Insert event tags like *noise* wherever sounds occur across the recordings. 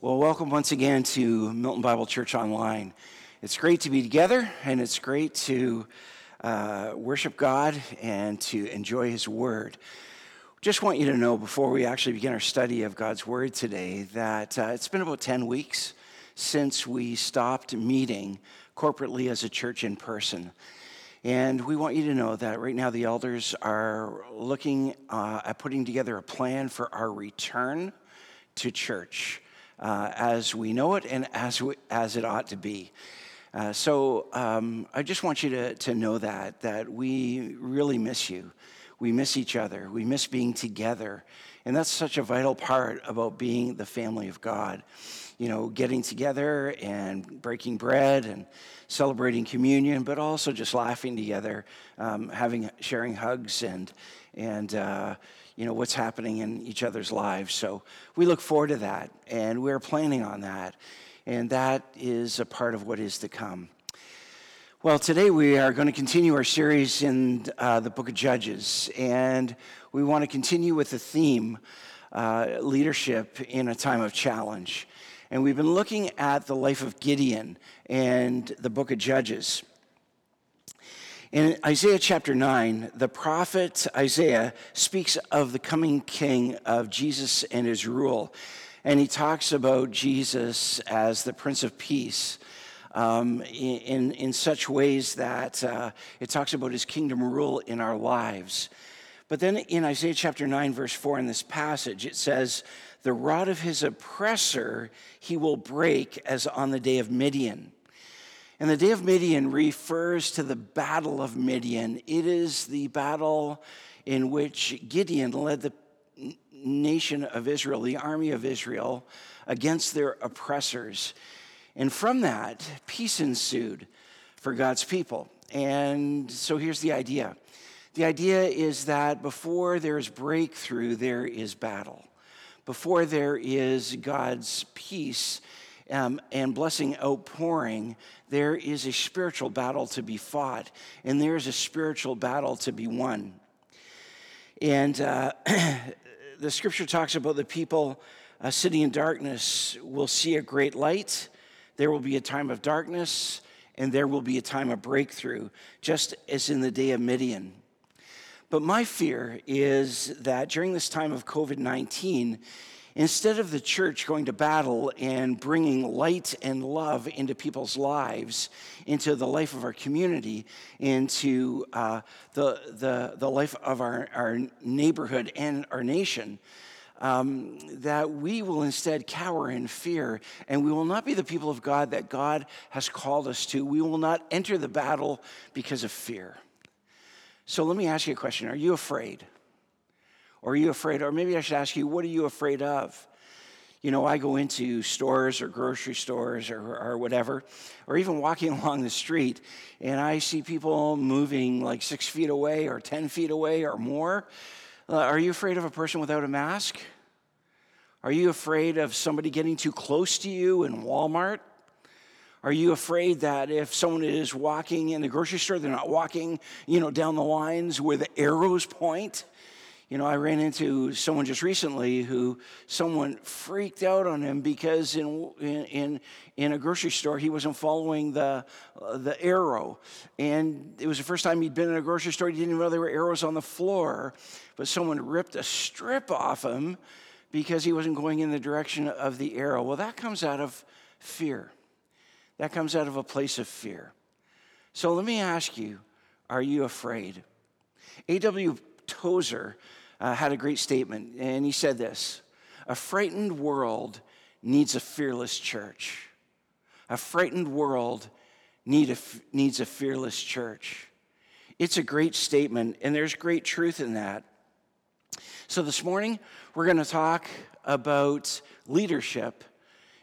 Well, welcome once again to Milton Bible Church Online. It's great to be together, and it's great to uh, worship God and to enjoy His Word. Just want you to know before we actually begin our study of God's Word today that uh, it's been about 10 weeks since we stopped meeting corporately as a church in person. And we want you to know that right now the elders are looking uh, at putting together a plan for our return to church uh, as we know it and as, we, as it ought to be. Uh, so um, I just want you to, to know that, that we really miss you. We miss each other. We miss being together. And that's such a vital part about being the family of God. You know, getting together and breaking bread and celebrating communion, but also just laughing together, um, having sharing hugs and and uh, you know what's happening in each other's lives. So we look forward to that, and we're planning on that, and that is a part of what is to come. Well, today we are going to continue our series in uh, the book of Judges, and we want to continue with the theme uh, leadership in a time of challenge. And we've been looking at the life of Gideon and the book of Judges. In Isaiah chapter 9, the prophet Isaiah speaks of the coming king of Jesus and his rule. And he talks about Jesus as the Prince of Peace um, in, in such ways that uh, it talks about his kingdom rule in our lives. But then in Isaiah chapter 9, verse 4, in this passage, it says, The rod of his oppressor he will break as on the day of Midian. And the day of Midian refers to the battle of Midian. It is the battle in which Gideon led the nation of Israel, the army of Israel, against their oppressors. And from that, peace ensued for God's people. And so here's the idea the idea is that before there is breakthrough, there is battle. Before there is God's peace, um, and blessing outpouring, there is a spiritual battle to be fought, and there is a spiritual battle to be won. And uh, *clears throat* the scripture talks about the people uh, sitting in darkness will see a great light. There will be a time of darkness, and there will be a time of breakthrough, just as in the day of Midian. But my fear is that during this time of COVID 19, Instead of the church going to battle and bringing light and love into people's lives, into the life of our community, into uh, the, the, the life of our, our neighborhood and our nation, um, that we will instead cower in fear and we will not be the people of God that God has called us to. We will not enter the battle because of fear. So let me ask you a question Are you afraid? Or are you afraid? Or maybe I should ask you, what are you afraid of? You know, I go into stores or grocery stores or, or whatever, or even walking *laughs* along the street, and I see people moving like six feet away or 10 feet away or more. Uh, are you afraid of a person without a mask? Are you afraid of somebody getting too close to you in Walmart? Are you afraid that if someone is walking in the grocery store, they're not walking, you know, down the lines where the arrows point? You know, I ran into someone just recently who someone freaked out on him because in, in, in a grocery store he wasn't following the, uh, the arrow. And it was the first time he'd been in a grocery store. He didn't even know there were arrows on the floor. But someone ripped a strip off him because he wasn't going in the direction of the arrow. Well, that comes out of fear. That comes out of a place of fear. So let me ask you are you afraid? A.W. Tozer uh, had a great statement, and he said this A frightened world needs a fearless church. A frightened world need a, needs a fearless church. It's a great statement, and there's great truth in that. So, this morning, we're going to talk about leadership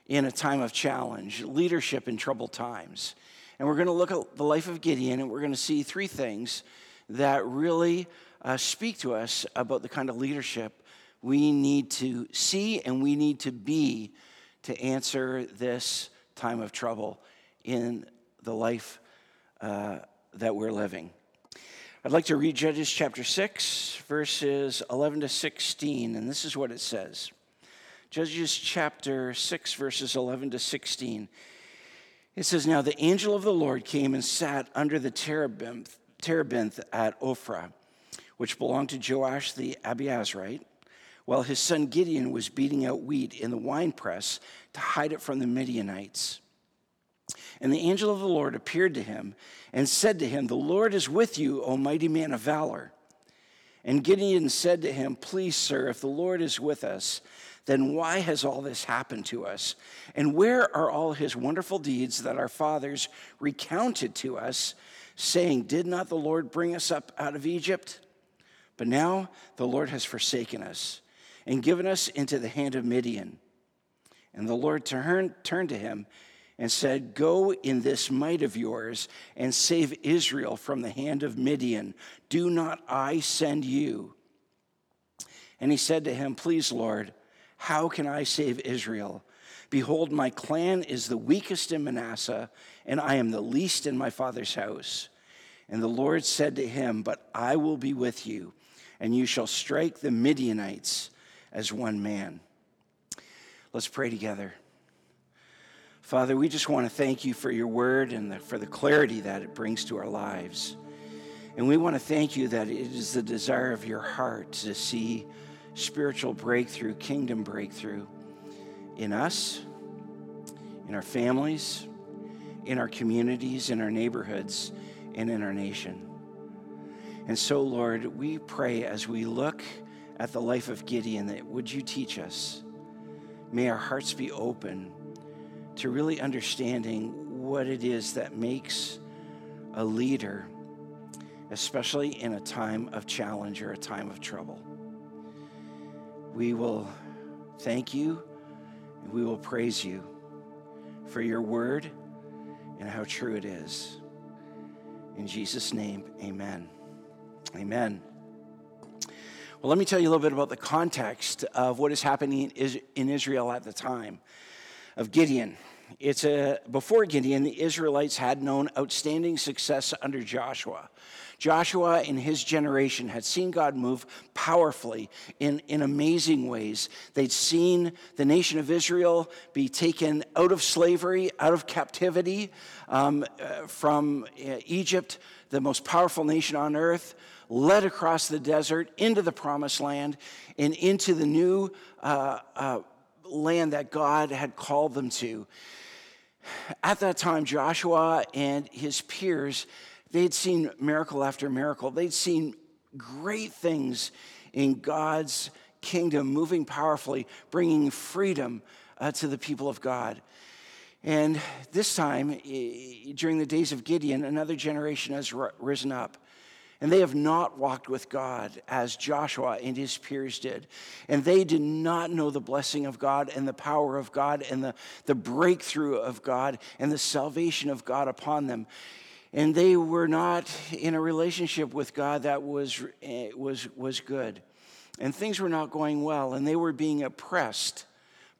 in a time of challenge, leadership in troubled times. And we're going to look at the life of Gideon, and we're going to see three things that really uh, speak to us about the kind of leadership we need to see and we need to be to answer this time of trouble in the life uh, that we're living. I'd like to read Judges chapter 6, verses 11 to 16, and this is what it says. Judges chapter 6, verses 11 to 16. It says, Now the angel of the Lord came and sat under the terebinth, terebinth at Ophrah, which belonged to Joash the Abiezrite, while his son Gideon was beating out wheat in the winepress to hide it from the Midianites. And the angel of the Lord appeared to him and said to him, The Lord is with you, O mighty man of valor. And Gideon said to him, Please, sir, if the Lord is with us, then why has all this happened to us? And where are all his wonderful deeds that our fathers recounted to us, saying, Did not the Lord bring us up out of Egypt? But now the Lord has forsaken us and given us into the hand of Midian. And the Lord turned, turned to him and said, Go in this might of yours and save Israel from the hand of Midian. Do not I send you? And he said to him, Please, Lord, how can I save Israel? Behold, my clan is the weakest in Manasseh, and I am the least in my father's house. And the Lord said to him, But I will be with you, and you shall strike the Midianites as one man. Let's pray together. Father, we just want to thank you for your word and the, for the clarity that it brings to our lives. And we want to thank you that it is the desire of your heart to see spiritual breakthrough, kingdom breakthrough in us, in our families, in our communities, in our neighborhoods, and in our nation. And so, Lord, we pray as we look at the life of Gideon that would you teach us? May our hearts be open to really understanding what it is that makes a leader, especially in a time of challenge or a time of trouble. We will thank you and we will praise you for your word and how true it is. In Jesus' name, amen. Amen. Well, let me tell you a little bit about the context of what is happening in Israel at the time of Gideon. It's a, before Gideon, the Israelites had known outstanding success under Joshua. Joshua and his generation had seen God move powerfully in, in amazing ways. They'd seen the nation of Israel be taken out of slavery, out of captivity um, uh, from uh, Egypt, the most powerful nation on earth, led across the desert into the promised land and into the new uh, uh land that God had called them to. At that time, Joshua and his peers, they'd seen miracle after miracle. They'd seen great things in God's kingdom moving powerfully, bringing freedom uh, to the people of God. And this time, during the days of Gideon, another generation has risen up. And they have not walked with God as Joshua and his peers did. And they did not know the blessing of God and the power of God and the, the breakthrough of God and the salvation of God upon them. And they were not in a relationship with God that was, eh, was, was good. And things were not going well. And they were being oppressed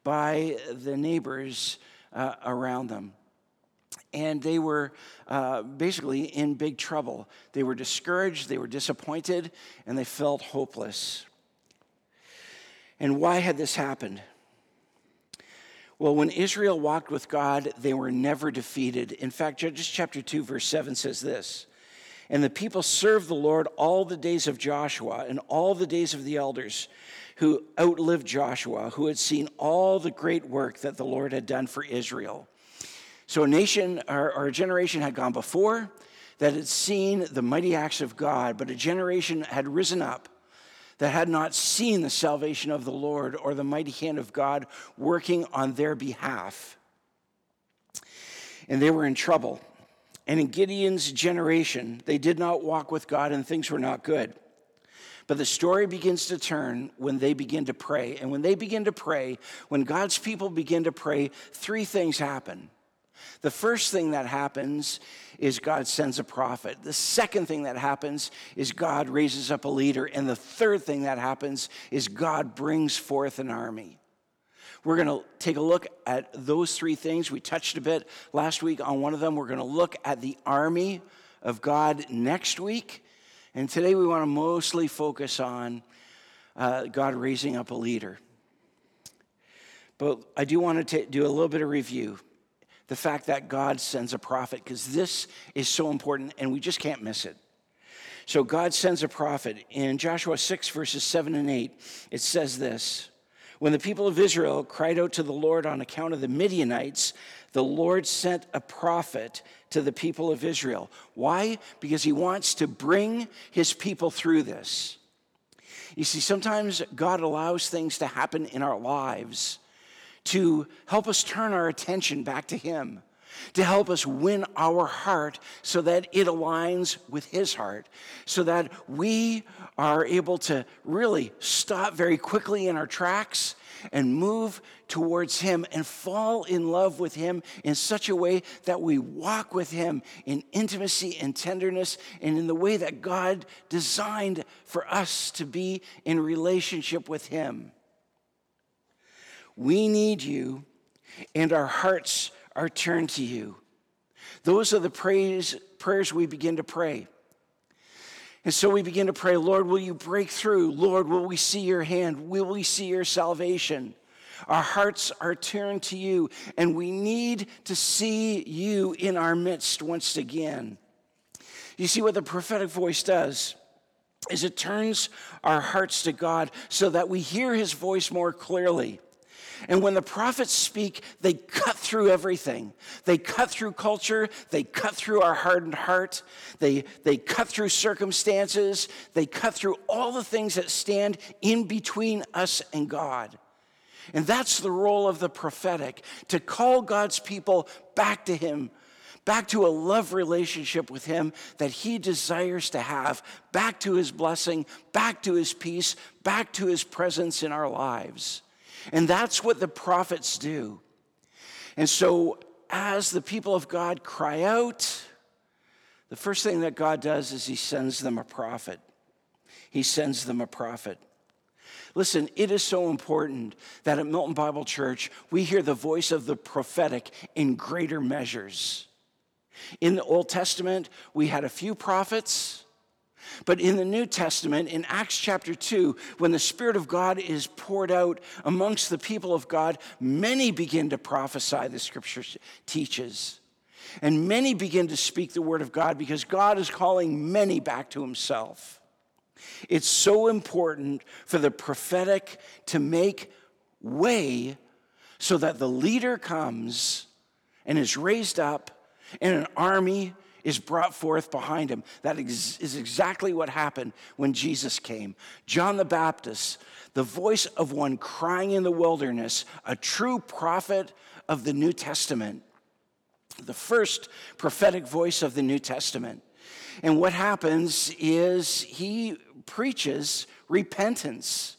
by the neighbors uh, around them and they were uh, basically in big trouble. They were discouraged, they were disappointed, and they felt hopeless. And why had this happened? Well, when Israel walked with God, they were never defeated. In fact, Judges chapter 2, verse 7 says this And the people served the Lord all the days of Joshua and all the days of the elders who outlived Joshua, who had seen all the great work that the Lord had done for Israel. So a nation or, or a generation had gone before that had seen the mighty acts of God, but a generation had risen up that had not seen the salvation of the Lord or the mighty hand of God working on their behalf. And they were in trouble. And in Gideon's generation, they did not walk with God and things were not good. But the story begins to turn when they begin to pray. And when they begin to pray, when God's people begin to pray, three things happen. The first thing that happens is God sends a prophet. The second thing that happens is God raises up a leader. And the third thing that happens is God brings forth an army. We're going to take a look at those three things. We touched a bit last week on one of them. We're going to look at the army of God next week. And today we want to mostly focus on uh, God raising up a leader. But I do want to do a little bit of review. The fact that God sends a prophet, because this is so important and we just can't miss it. So God sends a prophet. In Joshua 6, verses 7 and 8, it says this When the people of Israel cried out to the Lord on account of the Midianites, the Lord sent a prophet to the people of Israel. Why? Because he wants to bring his people through this. You see, sometimes God allows things to happen in our lives to help us turn our attention back to him to help us win our heart so that it aligns with His heart, so that we are able to really stop very quickly in our tracks and move towards Him and fall in love with Him in such a way that we walk with Him in intimacy and tenderness and in the way that God designed for us to be in relationship with Him. We need you, and our hearts are turned to you. Those are the praise, prayers we begin to pray. And so we begin to pray, Lord, will you break through? Lord, will we see your hand? Will we see your salvation? Our hearts are turned to you, and we need to see you in our midst once again. You see what the prophetic voice does? Is it turns our hearts to God so that we hear his voice more clearly. And when the prophets speak, they cut through everything. They cut through culture. They cut through our hardened heart. They, they cut through circumstances. They cut through all the things that stand in between us and God. And that's the role of the prophetic to call God's people back to Him, back to a love relationship with Him that He desires to have, back to His blessing, back to His peace, back to His presence in our lives. And that's what the prophets do. And so, as the people of God cry out, the first thing that God does is He sends them a prophet. He sends them a prophet. Listen, it is so important that at Milton Bible Church, we hear the voice of the prophetic in greater measures. In the Old Testament, we had a few prophets. But in the New Testament, in Acts chapter 2, when the Spirit of God is poured out amongst the people of God, many begin to prophesy, the scripture teaches. And many begin to speak the word of God because God is calling many back to himself. It's so important for the prophetic to make way so that the leader comes and is raised up and an army is brought forth behind him. That is exactly what happened when Jesus came. John the Baptist, the voice of one crying in the wilderness, a true prophet of the New Testament, the first prophetic voice of the New Testament. And what happens is he preaches repentance.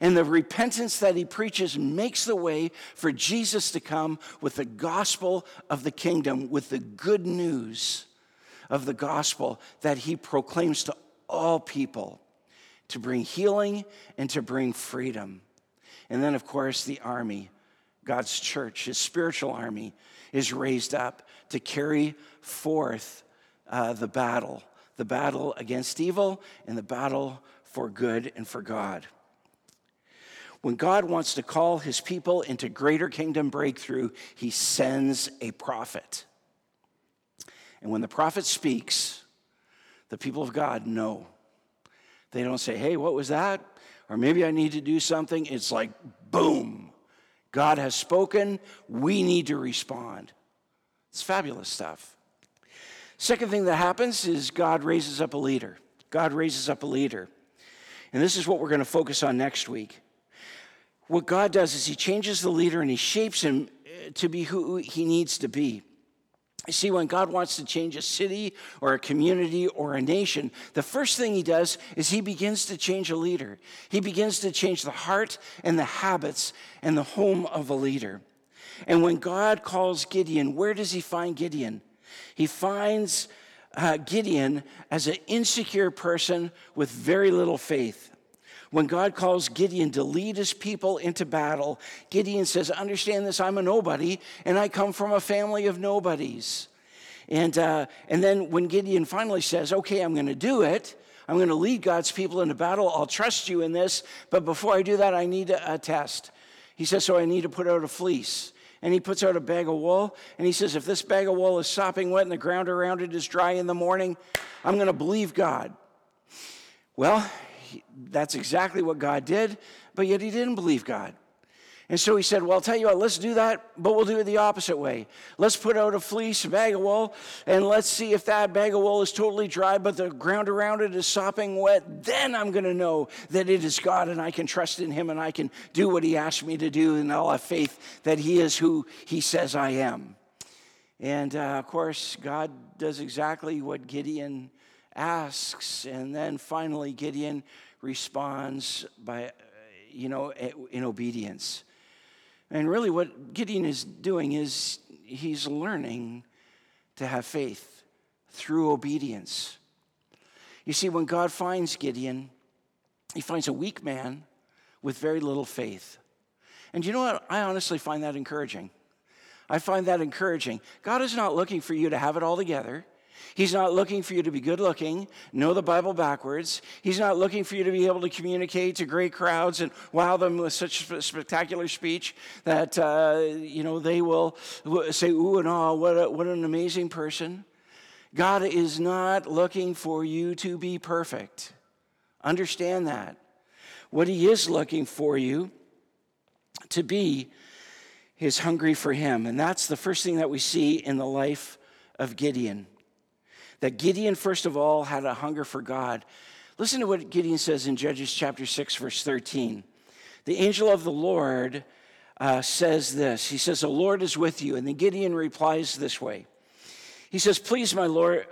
And the repentance that he preaches makes the way for Jesus to come with the gospel of the kingdom, with the good news of the gospel that he proclaims to all people to bring healing and to bring freedom. And then, of course, the army, God's church, his spiritual army, is raised up to carry forth uh, the battle the battle against evil and the battle for good and for God. When God wants to call his people into greater kingdom breakthrough, he sends a prophet. And when the prophet speaks, the people of God know. They don't say, hey, what was that? Or maybe I need to do something. It's like, boom, God has spoken. We need to respond. It's fabulous stuff. Second thing that happens is God raises up a leader. God raises up a leader. And this is what we're going to focus on next week. What God does is He changes the leader and He shapes him uh, to be who He needs to be. You see, when God wants to change a city or a community or a nation, the first thing he does is he begins to change a leader. He begins to change the heart and the habits and the home of a leader. And when God calls Gideon, where does he find Gideon? He finds uh, Gideon as an insecure person with very little faith. When God calls Gideon to lead his people into battle, Gideon says, Understand this, I'm a nobody, and I come from a family of nobodies. And, uh, and then when Gideon finally says, Okay, I'm going to do it, I'm going to lead God's people into battle, I'll trust you in this, but before I do that, I need a, a test. He says, So I need to put out a fleece. And he puts out a bag of wool, and he says, If this bag of wool is sopping wet and the ground around it is dry in the morning, I'm going to believe God. Well, that's exactly what God did, but yet he didn't believe God. And so he said, Well, I'll tell you what, let's do that, but we'll do it the opposite way. Let's put out a fleece, a bag of wool, and let's see if that bag of wool is totally dry, but the ground around it is sopping wet. Then I'm going to know that it is God and I can trust in him and I can do what he asked me to do, and I'll have faith that he is who he says I am. And uh, of course, God does exactly what Gideon asks. And then finally, Gideon responds by, you know, in obedience. And really, what Gideon is doing is he's learning to have faith through obedience. You see, when God finds Gideon, he finds a weak man with very little faith. And you know what? I honestly find that encouraging. I find that encouraging. God is not looking for you to have it all together. He's not looking for you to be good looking, know the Bible backwards. He's not looking for you to be able to communicate to great crowds and wow them with such spectacular speech that, uh, you know, they will say, ooh and ah, what, a, what an amazing person. God is not looking for you to be perfect. Understand that. What He is looking for you to be is hungry for Him. And that's the first thing that we see in the life of Gideon that Gideon, first of all, had a hunger for God. Listen to what Gideon says in Judges chapter 6, verse 13. The angel of the Lord uh, says this He says, The Lord is with you. And then Gideon replies this way He says, Please, my Lord,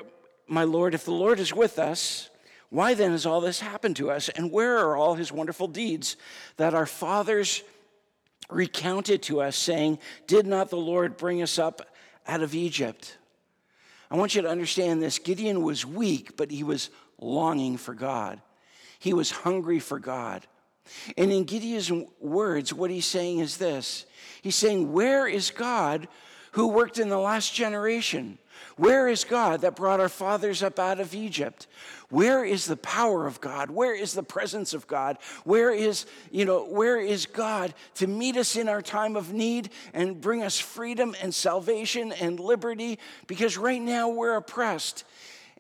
my Lord, if the Lord is with us, why then has all this happened to us? And where are all his wonderful deeds that our fathers recounted to us, saying, Did not the Lord bring us up out of Egypt? I want you to understand this Gideon was weak, but he was longing for God. He was hungry for God. And in Gideon's words, what he's saying is this He's saying, Where is God who worked in the last generation? Where is God that brought our fathers up out of Egypt? Where is the power of God? Where is the presence of God? Where is, you know, where is God to meet us in our time of need and bring us freedom and salvation and liberty? Because right now we're oppressed.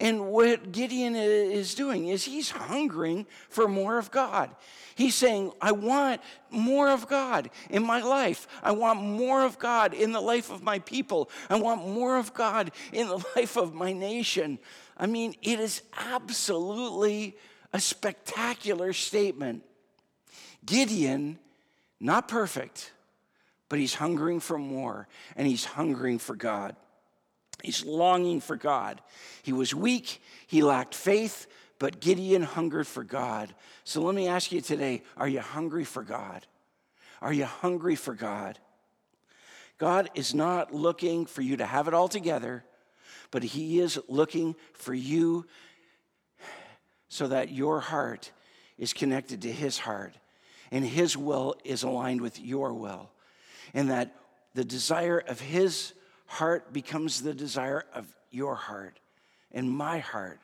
And what Gideon is doing is he's hungering for more of God. He's saying, I want more of God in my life. I want more of God in the life of my people. I want more of God in the *laughs* life of my nation. I mean, it is absolutely a spectacular statement. Gideon, not perfect, but he's hungering for more and he's hungering for God. He's longing for God. He was weak, he lacked faith, but Gideon hungered for God. So let me ask you today are you hungry for God? Are you hungry for God? God is not looking for you to have it all together, but He is looking for you so that your heart is connected to His heart and His will is aligned with your will, and that the desire of His heart becomes the desire of your heart and my heart.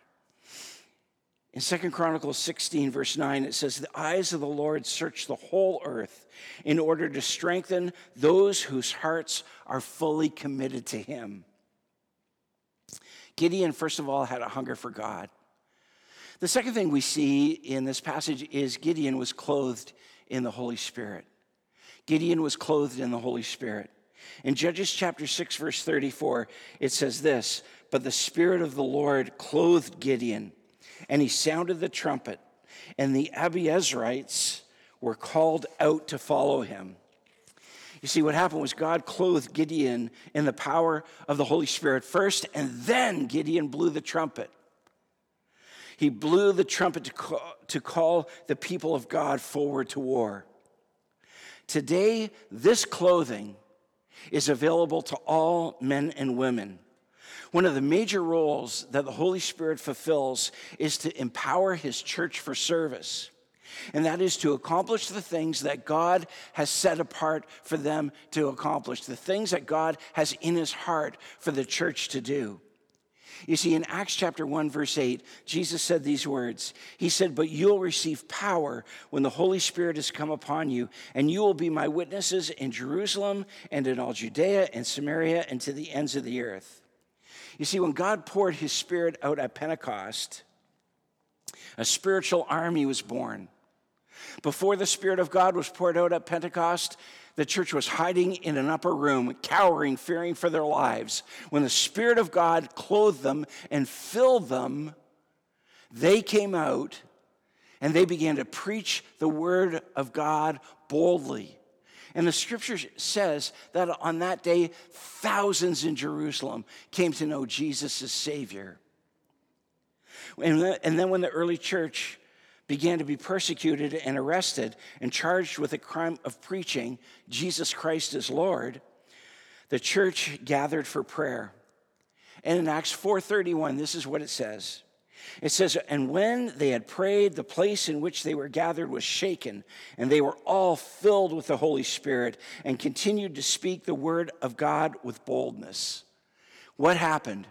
In Second Chronicles 16, verse 9, it says, The eyes of the Lord search the whole earth in order to strengthen those whose hearts are fully committed to Him. Gideon, first of all, had a hunger for God. The second thing we see in this passage is Gideon was clothed in the Holy Spirit. Gideon was clothed in the Holy Spirit. In Judges chapter 6, verse 34, it says this But the Spirit of the Lord clothed Gideon, and he sounded the trumpet, and the Abiezrites were called out to follow him. You see, what happened was God clothed Gideon in the power of the Holy Spirit first, and then Gideon blew the trumpet. He blew the trumpet to call, to call the people of God forward to war. Today, this clothing is available to all men and women. One of the major roles that the Holy Spirit fulfills is to empower His church for service. And that is to accomplish the things that God has set apart for them to accomplish, the things that God has in His heart for the church to do. You see, in Acts chapter 1, verse 8, Jesus said these words. He said, But you'll receive power when the Holy Spirit has come upon you, and you will be my witnesses in Jerusalem and in all Judea and Samaria and to the ends of the earth. You see, when God poured his Spirit out at Pentecost, a spiritual army was born. Before the Spirit of God was poured out at Pentecost, the church was hiding in an upper room, cowering, fearing for their lives. When the Spirit of God clothed them and filled them, they came out and they began to preach the word of God boldly. And the scripture says that on that day, thousands in Jerusalem came to know Jesus as Savior. And then when the early church began to be persecuted and arrested and charged with the crime of preaching Jesus Christ as Lord, the church gathered for prayer. And in Acts 4:31, this is what it says. It says, And when they had prayed, the place in which they were gathered was shaken, and they were all filled with the Holy Spirit and continued to speak the word of God with boldness. What happened?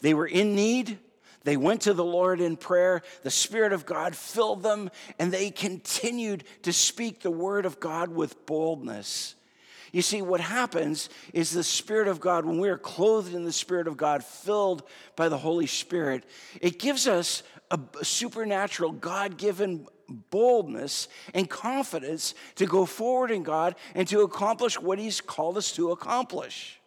They were in need, they went to the Lord in prayer. The Spirit of God filled them, and they continued to speak the word of God with boldness. You see, what happens is the Spirit of God, when we are clothed in the Spirit of God, filled by the Holy Spirit, it gives us a supernatural, God given boldness and confidence to go forward in God and to accomplish what He's called us to accomplish.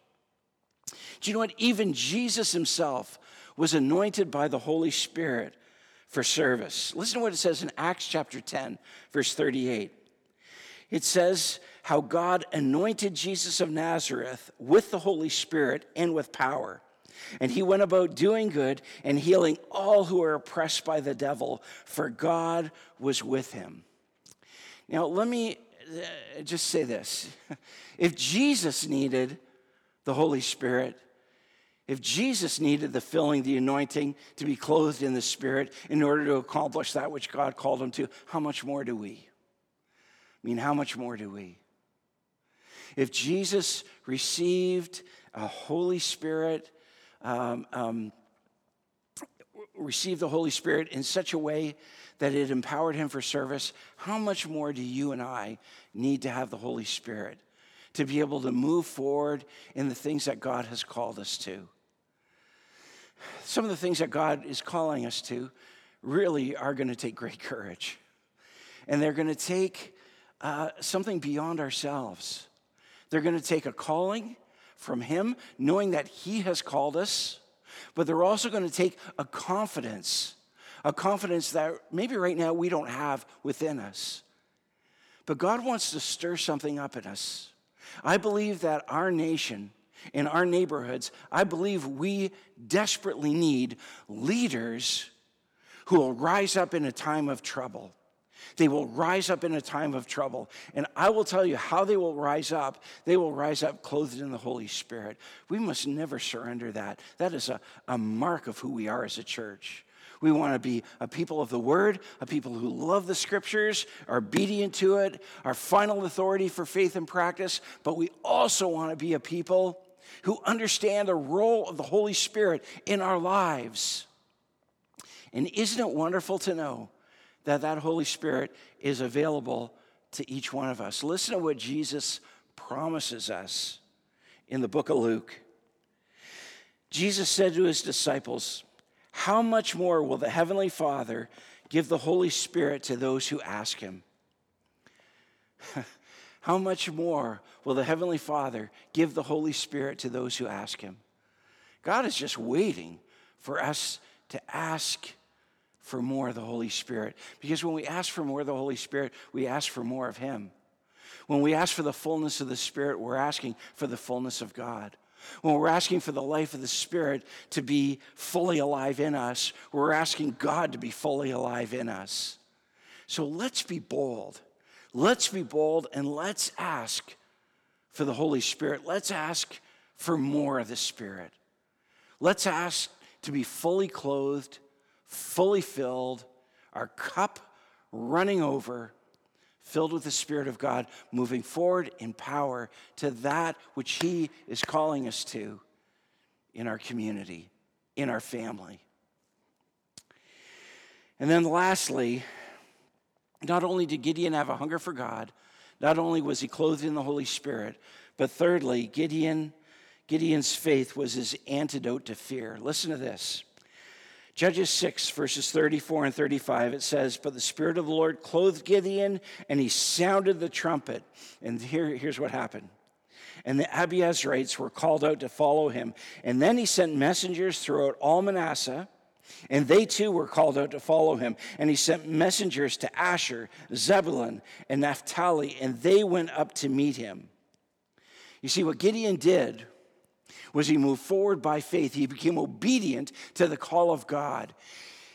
Do you know what? Even Jesus Himself was anointed by the Holy Spirit for service. Listen to what it says in Acts chapter 10, verse 38. It says how God anointed Jesus of Nazareth with the Holy Spirit and with power. And he went about doing good and healing all who were oppressed by the devil, for God was with him. Now, let me uh, just say this. *laughs* If Jesus needed the Holy Spirit, if Jesus needed the filling, the anointing to be clothed in the Spirit in order to accomplish that which God called him to, how much more do we? I mean, how much more do we? If Jesus received a Holy Spirit, um, um, received the Holy Spirit in such a way that it empowered him for service, how much more do you and I need to have the Holy Spirit to be able to move forward in the things that God has called us to? Some of the things that God is calling us to really are going to take great courage. And they're going to take uh, something beyond ourselves. They're going to take a calling from Him, knowing that He has called us, but they're also going to take a confidence, a confidence that maybe right now we don't have within us. But God wants to stir something up in us. I believe that our nation in our neighborhoods, I believe we desperately need leaders who will rise up in a time of trouble. They will rise up in a time of trouble. And I will tell you how they will rise up. They will rise up clothed in the Holy Spirit. We must never surrender that. That is a, a mark of who we are as a church. We want to be a people of the word, a people who love the scriptures, are obedient to it, our final authority for faith and practice, but we also want to be a people who understand the role of the Holy Spirit in our lives. And isn't it wonderful to know that that Holy Spirit is available to each one of us? Listen to what Jesus promises us in the book of Luke. Jesus said to his disciples, How much more will the Heavenly Father give the Holy Spirit to those who ask him? *laughs* how much more will the Heavenly Father give the Holy Spirit to those who ask Him? God is just waiting for us to ask for more of the Holy Spirit. Because when we ask for more of the Holy Spirit, we ask for more of Him. When we ask for the fullness of the Spirit, we're asking for the fullness of God. When we're asking for the life of the Spirit to be fully alive in us, we're asking God to be fully alive in us. So let's be bold. Let's be bold and let's ask for the Holy Spirit. Let's ask for more of the Spirit. Let's ask to be fully clothed, fully filled, our cup running over, filled with the Spirit of God, moving forward in power to that which He is calling us to in our community. in our family. And then lastly, not only did Gideon have a hunger for God, not only was he clothed in the Holy Spirit, but thirdly, Gideon, Gideon's faith was his antidote to fear. Listen to this. Judges 6, verses 34 and 35, it says, But the Spirit of the Lord clothed Gideon, and he sounded the trumpet. And here, here's what happened. And the Abiezrites were called out to follow him. And then he sent messengers throughout all Manasseh and they too were called out to follow him. And he sent messengers to Asher, Zebulun, and Naphtali, and they went up to meet him. You see, what Gideon did was he moved forward by faith. He became obedient to the call of God.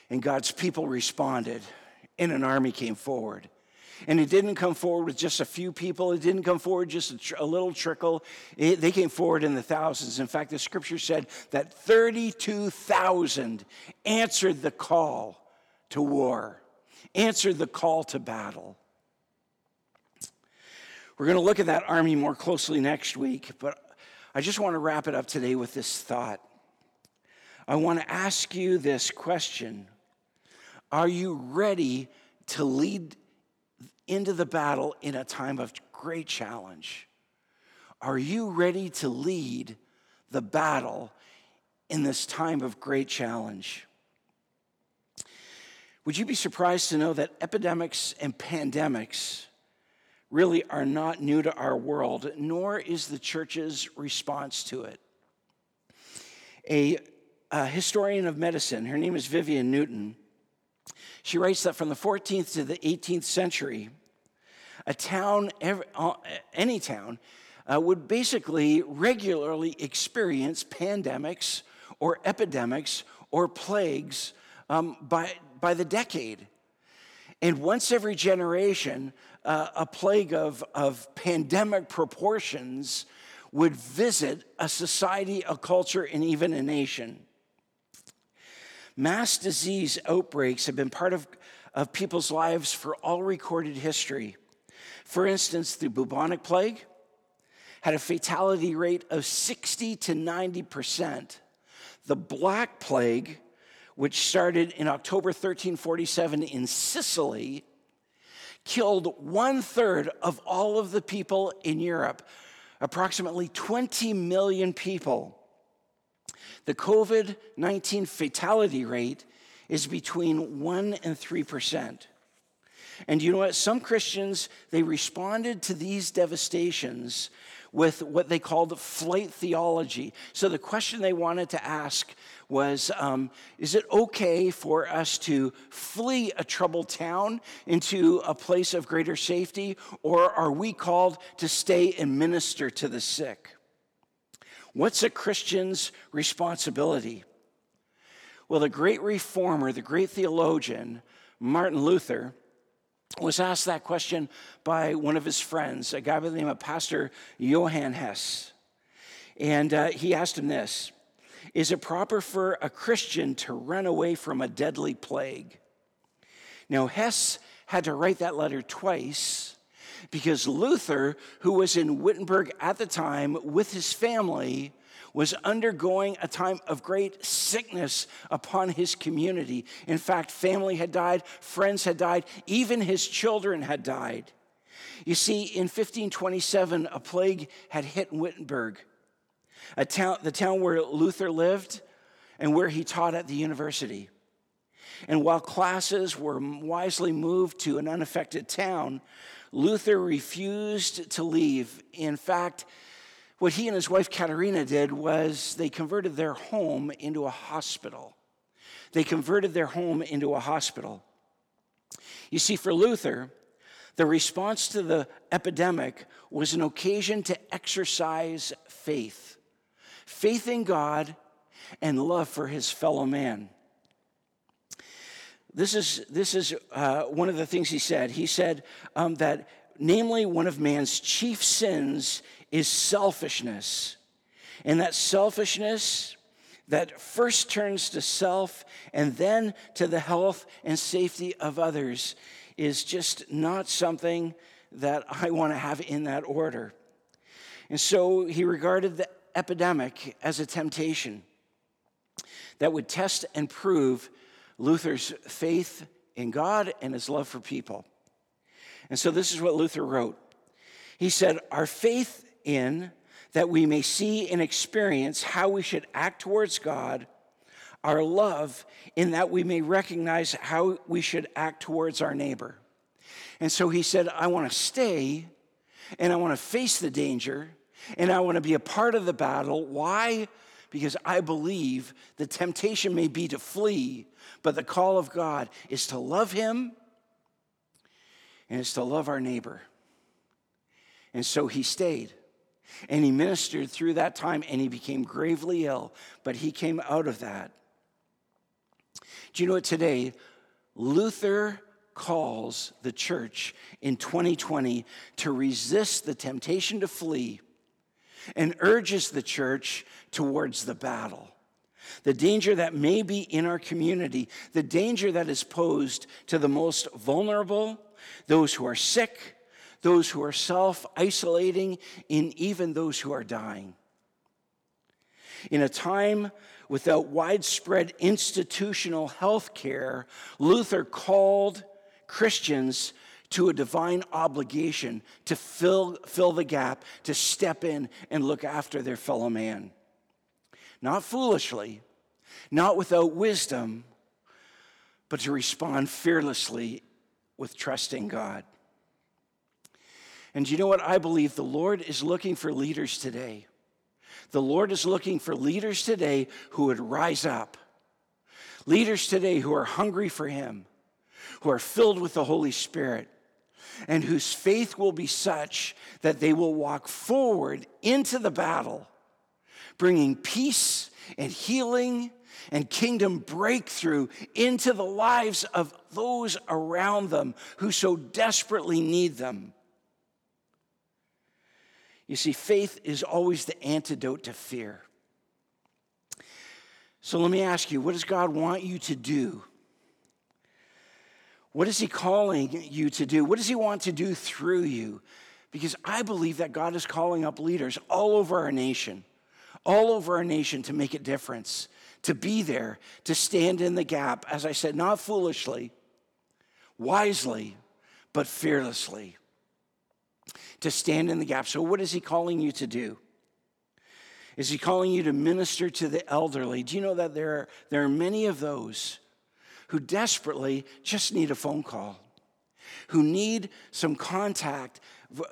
And God's people responded, and an army came forward. And it didn't come forward with just a few people. It didn't come forward just a, tr- a little trickle. It, they came forward in the thousands. In fact, the scripture said that 32,000 answered the call to war, answered the call to battle. We're going to look at that army more closely next week, but I just want to wrap it up today with this thought. I want to ask you this question Are you ready to lead into the battle in a time of great challenge. Are you ready to lead the battle in this time of great challenge? Would you be surprised to know that epidemics and pandemics really are not new to our world, nor is the church's response to it? A, a historian of medicine, her name is Vivian Newton, she writes that from the 14th to the 18th century, a town, uh, any town, uh, would basically regularly experience pandemics or epidemics or plagues um, by, by the decade. And once every generation, uh, a plague of, of pandemic proportions would visit a society, a culture, and even a nation. Mass disease outbreaks have been part of, of people's lives for all recorded history. For instance, the bubonic plague had a fatality rate of 60 to 90%. The Black Plague, which started in October 1347 in Sicily, killed one third of all of the people in Europe, approximately 20 million people. The COVID 19 fatality rate is between 1 and 3%. And you know what? Some Christians, they responded to these devastations with what they called flight theology. So the question they wanted to ask was um, Is it okay for us to flee a troubled town into a place of greater safety, or are we called to stay and minister to the sick? What's a Christian's responsibility? Well, the great reformer, the great theologian, Martin Luther, was asked that question by one of his friends, a guy by the name of Pastor Johann Hess. And uh, he asked him this Is it proper for a Christian to run away from a deadly plague? Now, Hess had to write that letter twice because Luther, who was in Wittenberg at the time with his family, was undergoing a time of great sickness upon his community. In fact, family had died, friends had died, even his children had died. You see, in 1527, a plague had hit Wittenberg, a town, the town where Luther lived and where he taught at the university. And while classes were wisely moved to an unaffected town, Luther refused to leave. In fact, what he and his wife Katerina did was they converted their home into a hospital. They converted their home into a hospital. You see, for Luther, the response to the epidemic was an occasion to exercise faith faith in God and love for his fellow man. This is, this is uh, one of the things he said. He said um, that, namely, one of man's chief sins is selfishness. And that selfishness that first turns to self and then to the health and safety of others is just not something that I want to have in that order. And so he regarded the epidemic as a temptation. that would test and prove Luther's faith in God and his love for people. And so this is what Luther wrote. He said, Our faith in that we may see and experience how we should act towards God, our love in that we may recognize how we should act towards our neighbor. And so he said, I want to stay and I want to face the danger and I want to be a part of the battle. Why? Because I believe the temptation may be to flee, but the call of God is to love him and it's to love our neighbor. And so he stayed. And he ministered through that time and he became gravely ill, but he came out of that. Do you know what today? Luther calls the church in 2020 to resist the temptation to flee and urges the church towards the battle. The danger that may be in our community, the danger that is posed to the most vulnerable, those who are sick, those who are self isolating, and even those who are dying. In a time without widespread institutional health care, Luther called Christians to a divine obligation to fill, fill the gap, to step in and look after their fellow man. Not foolishly, not without wisdom, but to respond fearlessly with trusting God. And you know what? I believe the Lord is looking for leaders today. The Lord is looking for leaders today who would rise up. Leaders today who are hungry for Him, who are filled with the Holy Spirit, and whose faith will be such that they will walk forward into the battle, bringing peace and healing and kingdom breakthrough into the lives of those around them who so desperately need them. You see, faith is always the antidote to fear. So let me ask you what does God want you to do? What is He calling you to do? What does He want to do through you? Because I believe that God is calling up leaders all over our nation, all over our nation to make a difference, to be there, to stand in the gap, as I said, not foolishly, wisely, but fearlessly to stand in the gap. So, what is he calling you to do? Is he calling you to minister to the elderly? Do you know that there are, there are many of those who desperately just need a phone call, who need some contact,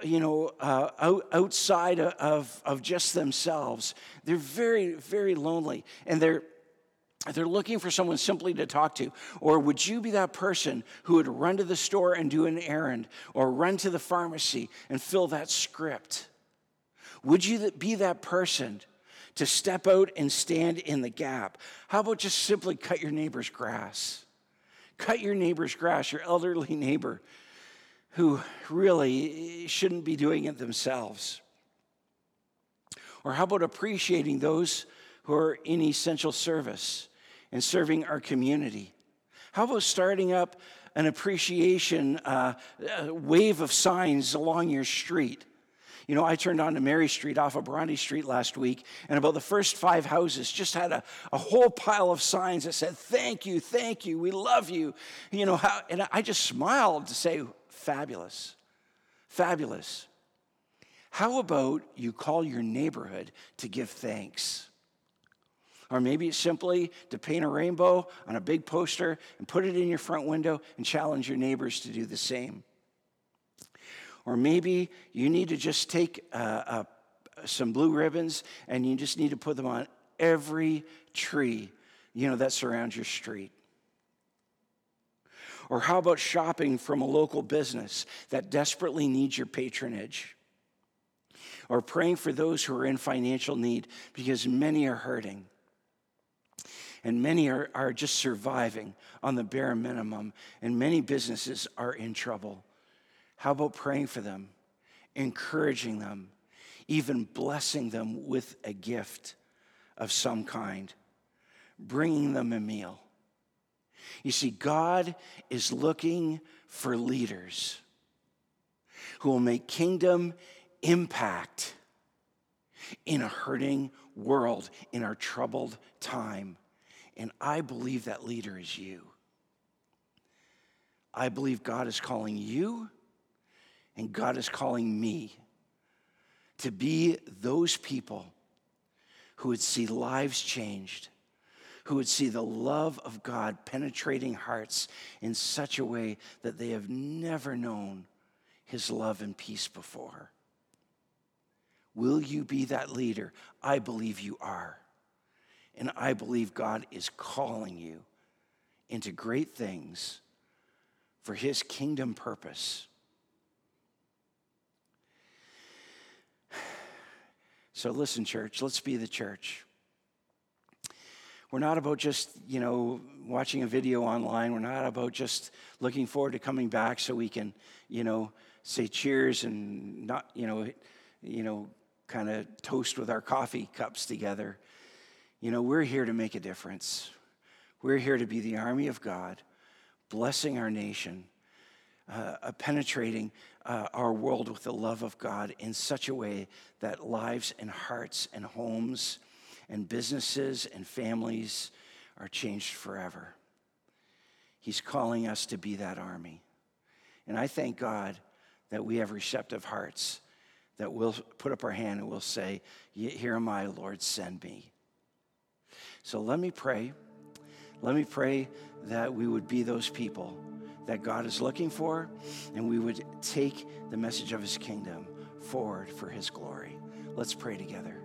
you know, uh, out, outside of, of just themselves? They're very, very lonely, and they're they're looking for someone simply to talk to. Or would you be that person who would run to the store and do an errand, or run to the pharmacy and fill that script? Would you be that person to step out and stand in the gap? How about just simply cut your neighbor's grass? Cut your neighbor's grass, your elderly *laughs* neighbor who really eh, shouldn't be doing it themselves. Or how about appreciating those who are in essential service? And serving our community? How about starting up an appreciation uh, wave of signs along your street? You know, I turned on to Mary Street off of Bronte Street last week, and about the first five houses just had a, a whole pile of signs that said, Thank you, thank you, we love you. You know, how, and I just smiled to say, Fabulous, fabulous. How about you call your neighborhood to give thanks? Or maybe it's simply to paint a rainbow on a big poster and put it in your front window and challenge your neighbors to do the same. Or maybe you need to just take uh, uh, some blue ribbons and you just need to put them on every tree, you know, that surrounds your street. Or how about shopping from a local business that desperately needs your patronage? Or praying for those who are in financial need because many are hurting and many are, are just surviving on the bare minimum, and many businesses are in trouble. How about praying for them, encouraging them, even blessing them with a gift of some kind, bringing them a meal? You see, God is looking for leaders who will make kingdom impact in a hurting world, in our troubled time. And I believe that leader is you. I believe God is calling you and God is calling me to be those people who would see lives changed, who would see the love of God penetrating hearts in such a way that they have never known his love and peace before. Will you be that leader? I believe you are. And I believe God is calling you into great things for his kingdom purpose. *sighs* So listen, church, let's be the church. We're not about just, you know, watching a video online. We're not about just looking forward to coming back so we can, you know, say cheers and not, you know, you know, kind of toast with our coffee cups together. You know, we're here to make a difference. We're here to be the army of God, blessing our nation, uh, uh, penetrating uh, our world with the love of God in such a way that lives and hearts and homes and businesses and families are changed forever. He's calling us to be that army. And I thank God that we have receptive hearts that we'll put up our hand and we'll say, Here am I, Lord, send me. So let me pray. Let me pray that we would be those people that God is looking for, and we would take the message of his kingdom forward for his glory. Let's pray together.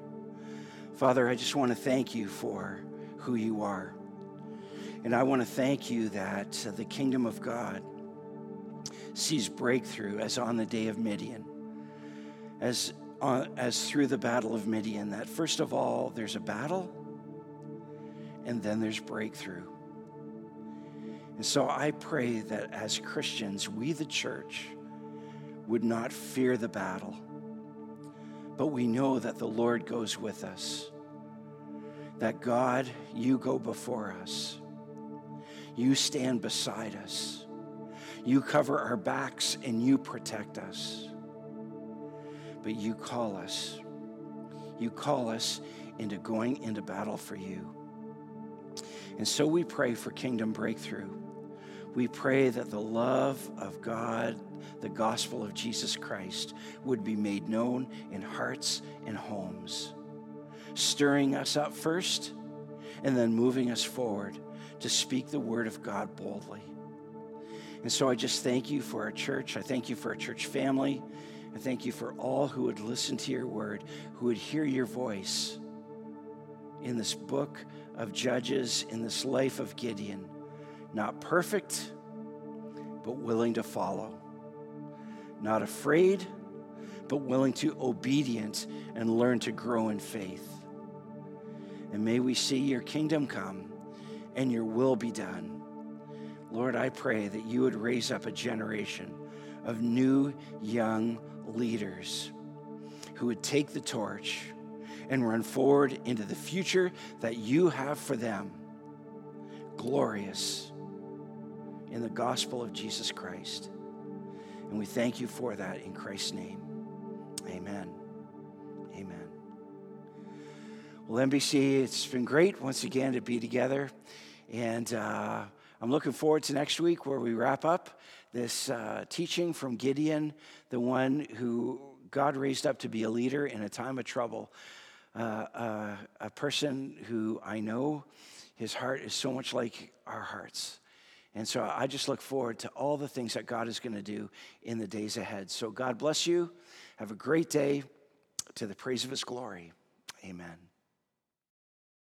Father, I just want to thank you for who you are. And I want to thank you that the kingdom of God sees breakthrough as on the day of Midian, as, uh, as through the battle of Midian, that first of all, there's a battle, and then there's breakthrough. And so I pray that as Christians, we, the church, would not fear the battle, but we know that the Lord goes with us. That God, you go before us. You stand beside us. You cover our backs and you protect us. But you call us. You call us into going into battle for you. And so we pray for kingdom breakthrough. We pray that the love of God, the gospel of Jesus Christ, would be made known in hearts and homes, stirring us up first and then moving us forward to speak the word of God boldly. And so I just thank you for our church. I thank you for our church family. I thank you for all who would listen to your word, who would hear your voice in this book of Judges, in this life of Gideon not perfect, but willing to follow. Not afraid, but willing to obedient and learn to grow in faith. And may we see your kingdom come and your will be done. Lord, I pray that you would raise up a generation of new young leaders who would take the torch and run forward into the future that you have for them. Glorious in the gospel of Jesus Christ. And we thank you for that in Christ's name. Amen. Amen. Well, NBC, it's been great once again to be together. And uh, I'm looking forward to next week where we wrap up this uh, teaching from Gideon, the one who God raised up to be a leader in a time of trouble. Uh, a person who I know his heart is so much like our hearts. And so I just look forward to all the things that God is going to do in the days ahead. So God bless you. Have a great day to the praise of his glory. Amen.